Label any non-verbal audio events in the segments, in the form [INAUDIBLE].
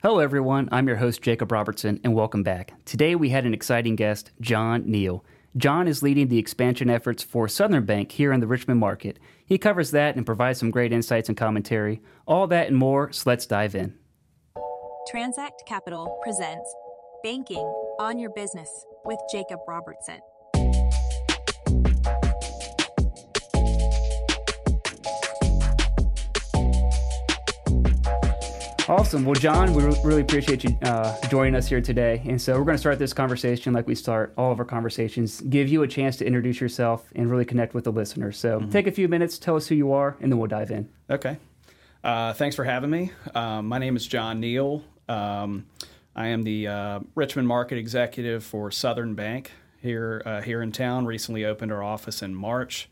Hello, everyone. I'm your host, Jacob Robertson, and welcome back. Today, we had an exciting guest, John Neal. John is leading the expansion efforts for Southern Bank here in the Richmond market. He covers that and provides some great insights and commentary. All that and more, so let's dive in. Transact Capital presents Banking on Your Business with Jacob Robertson. Awesome. Well, John, we really appreciate you uh, joining us here today. And so we're going to start this conversation like we start all of our conversations, give you a chance to introduce yourself and really connect with the listeners. So mm-hmm. take a few minutes, tell us who you are, and then we'll dive in. Okay. Uh, thanks for having me. Um, my name is John Neal. Um, I am the uh, Richmond market executive for Southern Bank here uh, here in town. Recently opened our office in March.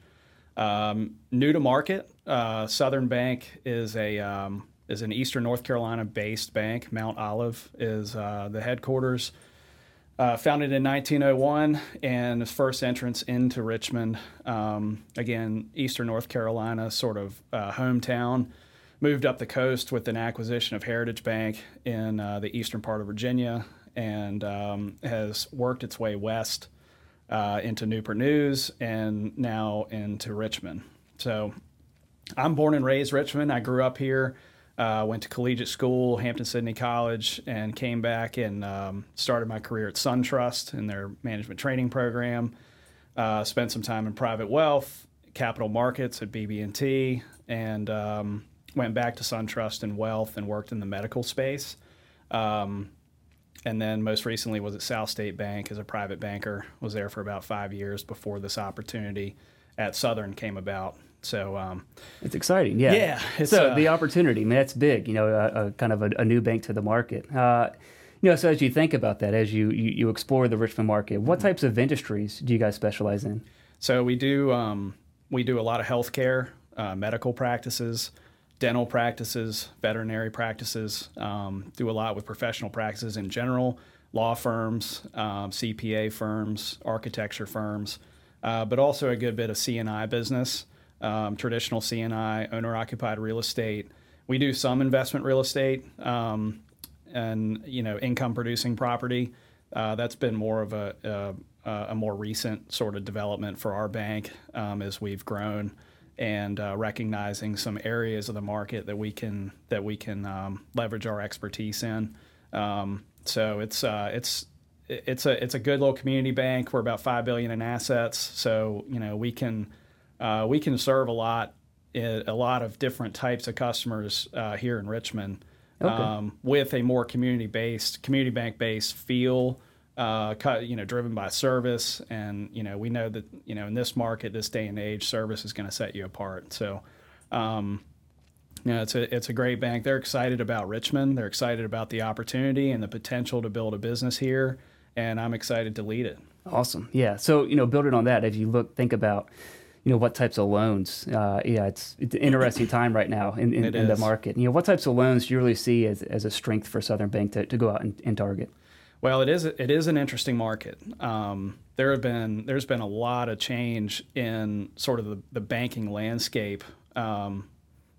Um, new to market, uh, Southern Bank is a um, is an Eastern North Carolina based bank. Mount Olive is uh, the headquarters. Uh, founded in 1901 and his first entrance into Richmond. Um, again, Eastern North Carolina, sort of uh, hometown. Moved up the coast with an acquisition of Heritage Bank in uh, the eastern part of Virginia and um, has worked its way west uh, into Newport News and now into Richmond. So I'm born and raised Richmond. I grew up here. Uh, went to collegiate school, Hampden-Sydney College, and came back and um, started my career at SunTrust in their management training program. Uh, spent some time in private wealth, capital markets at BB&T, and um, went back to SunTrust and wealth and worked in the medical space. Um, and then most recently was at South State Bank as a private banker. Was there for about five years before this opportunity at Southern came about. So um, it's exciting, yeah. Yeah. so uh, the opportunity, I mean, that's big. You know, a, a kind of a, a, new bank to the market. Uh, you know, so as you think about that, as you you, you explore the Richmond market, what types of industries do you guys specialize in? So we do um, we do a lot of healthcare, uh, medical practices, dental practices, veterinary practices. Um, do a lot with professional practices in general, law firms, um, CPA firms, architecture firms, uh, but also a good bit of C&I business um, traditional C&I, owner occupied real estate. We do some investment real estate um, and you know income producing property. Uh, that's been more of a, a, a, more recent sort of development for our bank um, as we've grown and uh, recognizing some areas of the market that we can that we can um, leverage our expertise in. Um, so it's uh, it's it's a it's a good little community bank. We're about five billion in assets, so you know we can uh, we can serve a lot, a lot of different types of customers uh, here in Richmond okay. um, with a more community-based, community bank-based feel. Uh, you know, driven by service, and you know, we know that you know in this market, this day and age, service is going to set you apart. So, um, you know, it's a it's a great bank. They're excited about Richmond. They're excited about the opportunity and the potential to build a business here, and I'm excited to lead it. Awesome. Yeah. So, you know, building on that, as you look, think about you know what types of loans. Uh, yeah, it's it's an interesting time right now in, in, in the market. You know, what types of loans do you really see as, as a strength for Southern Bank to, to go out and, and target? Well, it is it is an interesting market. Um, there have been there's been a lot of change in sort of the, the banking landscape um,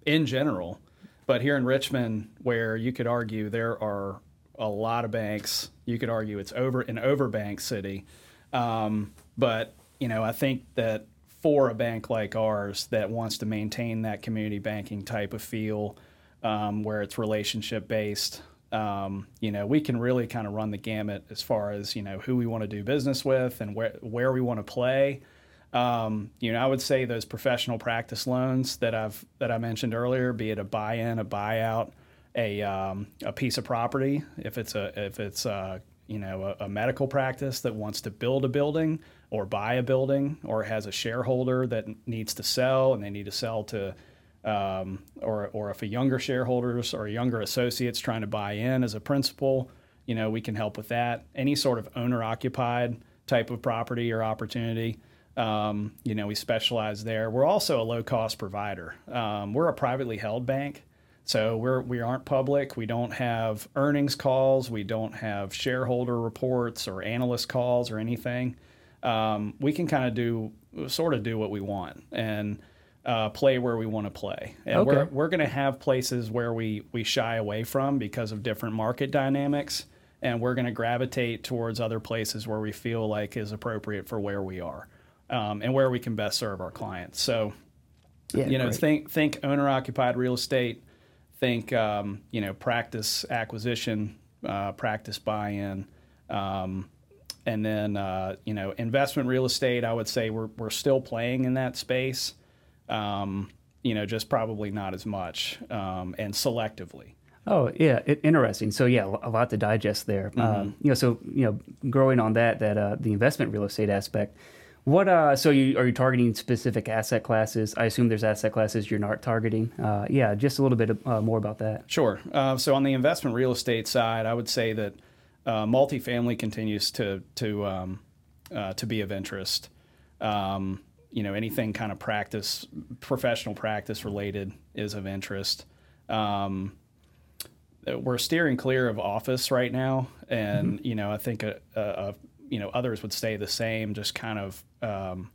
in general, but here in Richmond, where you could argue there are a lot of banks, you could argue it's over an overbank city, um, but you know I think that for a bank like ours that wants to maintain that community banking type of feel um, where it's relationship based. Um, you know, we can really kind of run the gamut as far as you know who we want to do business with and where where we want to play. Um, you know, I would say those professional practice loans that I've that I mentioned earlier, be it a buy-in, a buyout, a um, a piece of property, if it's a if it's a, you know a, a medical practice that wants to build a building or buy a building or has a shareholder that needs to sell and they need to sell to um, or, or if a younger shareholders or younger associates trying to buy in as a principal, you know, we can help with that. Any sort of owner occupied type of property or opportunity, um, you know, we specialize there. We're also a low cost provider. Um, we're a privately held bank. So we're we aren't public. We don't have earnings calls. We don't have shareholder reports or analyst calls or anything um, we can kind of do sort of do what we want. And uh, play where we want to play. And Okay. we're, we're going to have places where we, we shy away from because of different market dynamics. And we're going to gravitate towards other places where we feel like is appropriate for where we are um, and where we can best serve our clients. So, Yeah, you know, think think owner occupied real estate, think um, you know practice acquisition, uh, practice buy in, um, and then uh, you know investment real estate. I would say we're we're still playing in that space, um, you know, just probably not as much um, and selectively. Oh yeah, it, interesting. So yeah, a lot to digest there. Mm-hmm. Um, you know, so you know, growing on that, that uh, the investment real estate aspect. What uh, so you are you targeting specific asset classes? I assume there's asset classes you're not targeting. Uh, yeah, just a little bit uh, more about that. Sure. Uh, so on the investment real estate side, I would say that uh, multifamily continues to to um, uh, to be of interest. Um, you know, anything kind of practice, professional practice related is of interest. Um, we're steering clear of office right now, and you know, I think uh uh you know others would stay the same. Just kind of um,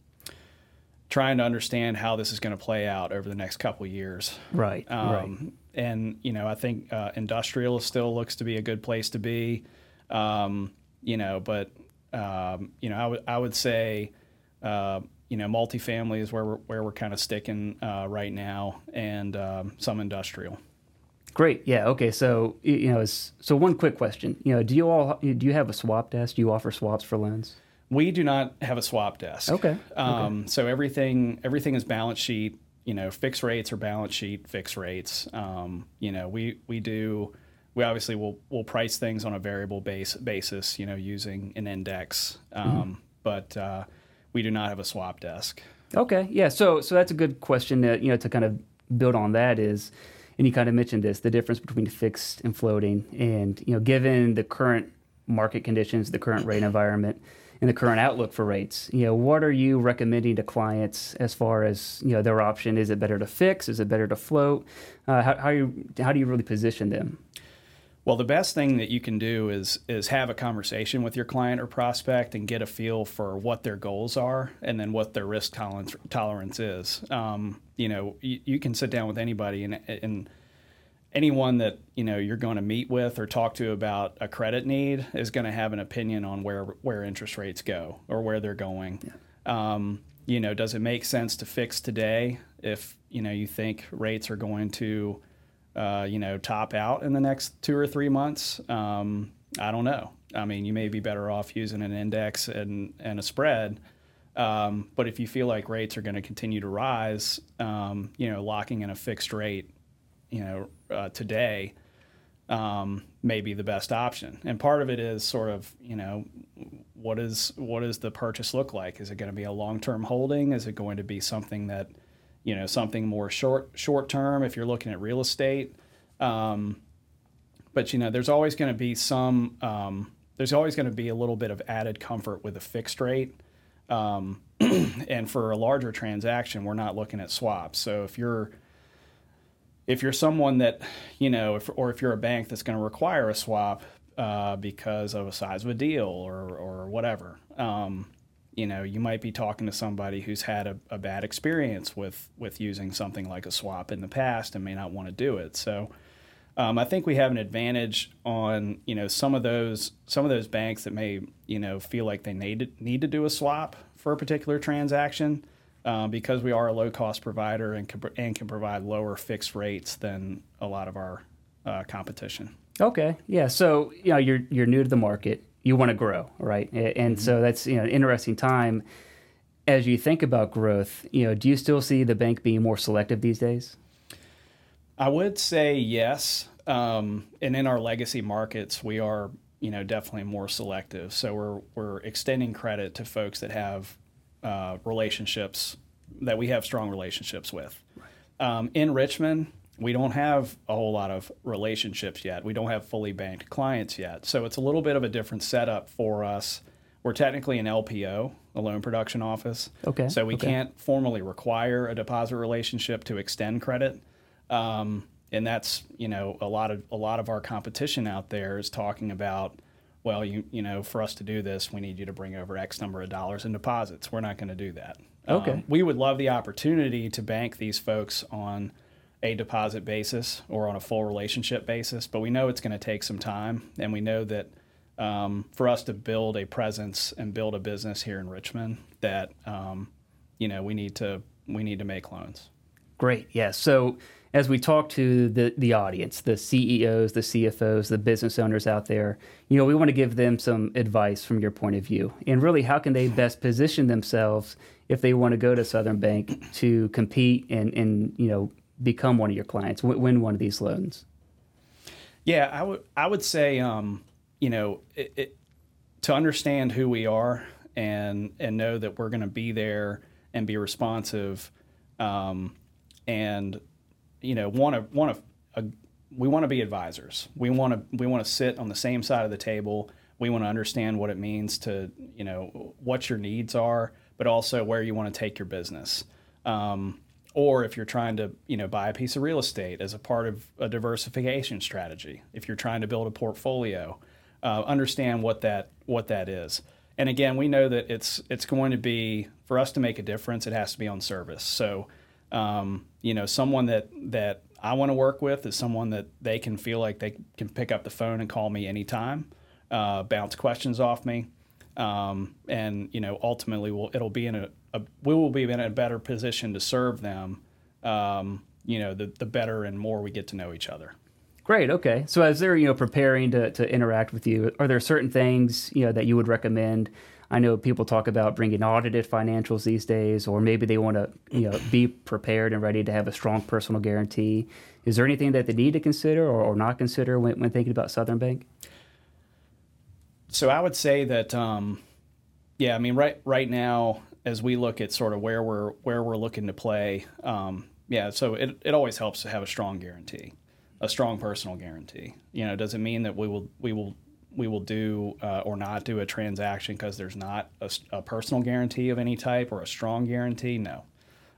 trying to understand how this is going to play out over the next couple of years. Right. right. Um, And you know, I think uh, industrial still looks to be a good place to be. Um, you know, but um, you know, I would I would say, uh, you know, multifamily is where we're where we're kind of sticking uh, right now, and um, some industrial. Great. Yeah. Okay. So you know, so one quick question. You know, do you all do you have a swap desk? Do you offer swaps for loans? We do not have a swap desk. Okay. Um, So everything everything is balance sheet. You know, fixed rates or balance sheet fixed rates. Um, you know, we we do. We obviously will will price things on a variable base basis. You know, using an index. Um, But uh, we do not have a swap desk. Okay, yeah. So so that's a good question. To, you know, to kind of build on that is, and you kind of mentioned this, the difference between fixed and floating, and you know, given the current market conditions, the current rate environment, and the current outlook for rates, you know, what are you recommending to clients as far as you know their option? Is it better to fix? Is it better to float? Uh, how how you how do you really position them? Well, the best thing that you can do is is have a conversation with your client or prospect and get a feel for what their goals are and then what their risk tolerance tolerance is. Um, you know, you, you can sit down with anybody and and anyone that you know you're going to meet with or talk to about a credit need is going to have an opinion on where where interest rates go or where they're going. Um, you know, does it make sense to fix today if you know you think rates are going to uh, you know, top out in the next two or three months. Um, I don't know. I mean, you may be better off using an index and, and a spread. Um, but if you feel like rates are going to continue to rise, um, you know, locking in a fixed rate, you know, uh, today um, may be the best option. And part of it is sort of, you know, what is what does the purchase look like? Is it going to be a long term holding? Is it going to be something that you know something more short short term if you're looking at real estate. Um, but you know there's always going to be some um, there's always going to be a little bit of added comfort with a fixed rate. Um, [CLEARS THROAT] and for a larger transaction we're not looking at swaps. So if you're if you're someone that you know if, or if you're a bank that's going to require a swap uh, because of a size of a deal or, or whatever um, you know, you might be talking to somebody who's had a, a, bad experience with with using something like a swap in the past and may not want to do it. So, um, I think we have an advantage on you know some of those some of those banks that may you know feel like they need to, need to do a swap for a particular transaction uh, because we are a low cost provider and can, and can provide lower fixed rates than a lot of our uh, competition. Okay, yeah. So you know, you're you're new to the market you want to grow, right? And mm-hmm. so that's you know an interesting time as you think about growth. You know, do you still see the bank being more selective these days? I would say yes, um, and in our legacy markets, we are you know definitely more selective. So we're we're extending credit to folks that have uh, relationships that we have strong relationships with. Um, in Richmond, we don't have a whole lot of relationships yet. We don't have fully banked clients yet. So it's a little bit of a different setup for us. We're technically an LPO, a loan production office. Okay. So we okay. can't formally require a deposit relationship to extend credit. Um, and that's, you know, a lot of a lot of our competition out there is talking about, well, you you know, for us to do this, we need you to bring over X number of dollars in deposits. We're not going to do that. Okay. Um, we would love the opportunity to bank these folks on a deposit basis or on a full relationship basis, but we know it's going to take some time, and we know that um, for us to build a presence and build a business here in Richmond, that um, you know we need to we need to make loans. Great. Yeah. So as we talk to the, the audience, the CEOs, the CFOs, the business owners out there, you know, we want to give them some advice from your point of view. And really, how can they best position themselves if they want to go to Southern Bank to compete and, and you know, become one of your clients, win one of these loans? Yeah, I would I would say, um, you know, it, it, to understand who we are and and know that we're going to be there and be responsive, um, and you know, want to want to we want to be advisors. We want to we want to sit on the same side of the table. We want to understand what it means to you know what your needs are, but also where you want to take your business. Um, or if you're trying to you know buy a piece of real estate as a part of a diversification strategy if you're trying to build a portfolio uh, understand what that what that is. And again we know that it's it's going to be for us to make a difference it has to be on service. So um, you know someone that that i want to work with is someone that they can feel like they can pick up the phone and call me anytime uh, bounce questions off me um, and you know ultimately we'll, it'll be in a, a, we will be in a better position to serve them um, you know the, the better and more we get to know each other great okay so as they're you know preparing to, to interact with you are there certain things you know that you would recommend I know people talk about bringing audited financials these days, or maybe they want to, you know, be prepared and ready to have a strong personal guarantee. Is there anything that they need to consider or, or not consider when, when thinking about Southern Bank? So I would say that, um, yeah, I mean, right right now, as we look at sort of where we're where we're looking to play, um, yeah, so it, it always helps to have a strong guarantee, a strong personal guarantee. You know, does it mean that we will we will we will do uh, or not do a transaction because there's not a, a, personal guarantee of any type or a strong guarantee? No,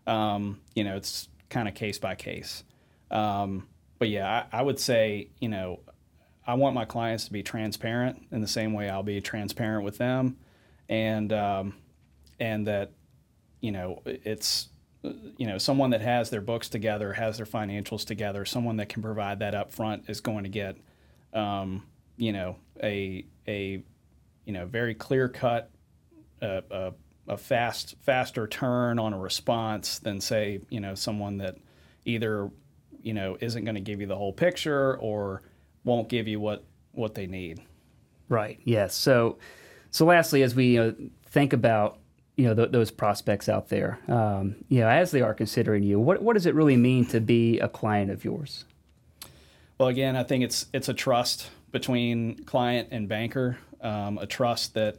um, you know, it's kind of case by case. Um, but yeah, I, I would say you know I want my clients to be transparent in the same way I'll be transparent with them, and um, and that you know it's you know someone that has their books together, has their financials together, someone that can provide that up front is going to get um, you know a a you know very clear cut uh, a, a fast faster turn on a response than say you know someone that either you know isn't going to give you the whole picture or won't give you what what they need. Right. Yes. So, so lastly, as we uh, think about you know th- those prospects out there, um, you know, as they are considering you, what what does it really mean to be a client of yours? Well, again, I think it's it's a trust between client and banker, um, a trust that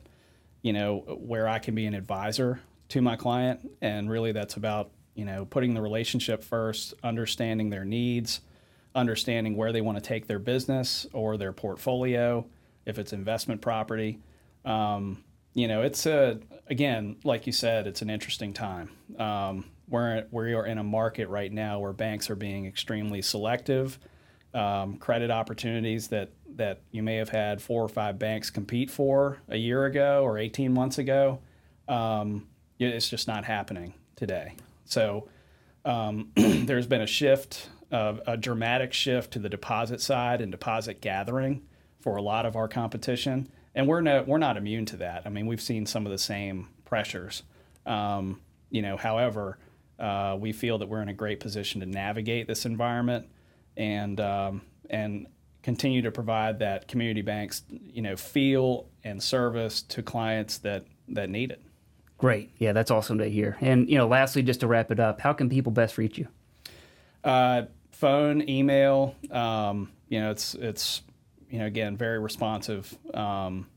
you know where I can be an advisor to my client, and really that's about you know putting the relationship first, understanding their needs understanding where they want to take their business or their portfolio, if it's investment property. Um, you know, it's a again, like you said, it's an interesting time. Um, we're we are in a market right now where banks are being extremely selective. Um, credit opportunities that that you may have had four or five banks compete for a year ago or 18 months ago, um, it's just not happening today. So um, [CLEARS THROAT] there's been a shift uh, a dramatic shift to the deposit side and deposit gathering for a lot of our competition, and we're no, we're not immune to that. I mean, we've seen some of the same pressures. Um, you know, however, uh, we feel that we're in a great position to navigate this environment and um, and continue to provide that community banks, you know, feel and service to clients that that need it. Great, yeah, that's awesome to hear. And you know, lastly, just to wrap it up, how can people best reach you? Uh, phone, email. Um, you know, it's it's you know again very responsive. Um,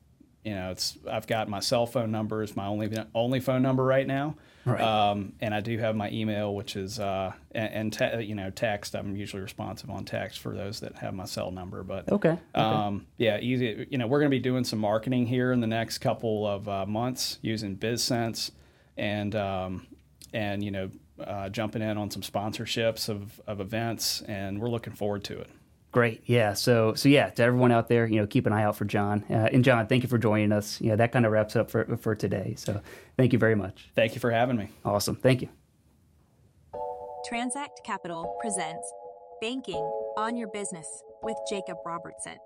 you know, it's I've got my cell phone number is my only only phone number right now. Right. Um, and I do have my email, which is uh, and, and te- you know text. I'm usually responsive on text for those that have my cell number. But okay, okay. Um, yeah, easy. You know, we're going to be doing some marketing here in the next couple of uh, months using BizSense, and um, and you know uh, jumping in on some sponsorships of, of events, and we're looking forward to it. Great. Yeah. So, so yeah, to everyone out there, you know, keep an eye out for John. Uh, and John, thank you for joining us. Yeah, that kind of wraps up for, for today. So thank you very much. Thank you for having me. Awesome. Thank you. Transact Capital presents Banking on Your Business with Jacob Robertson.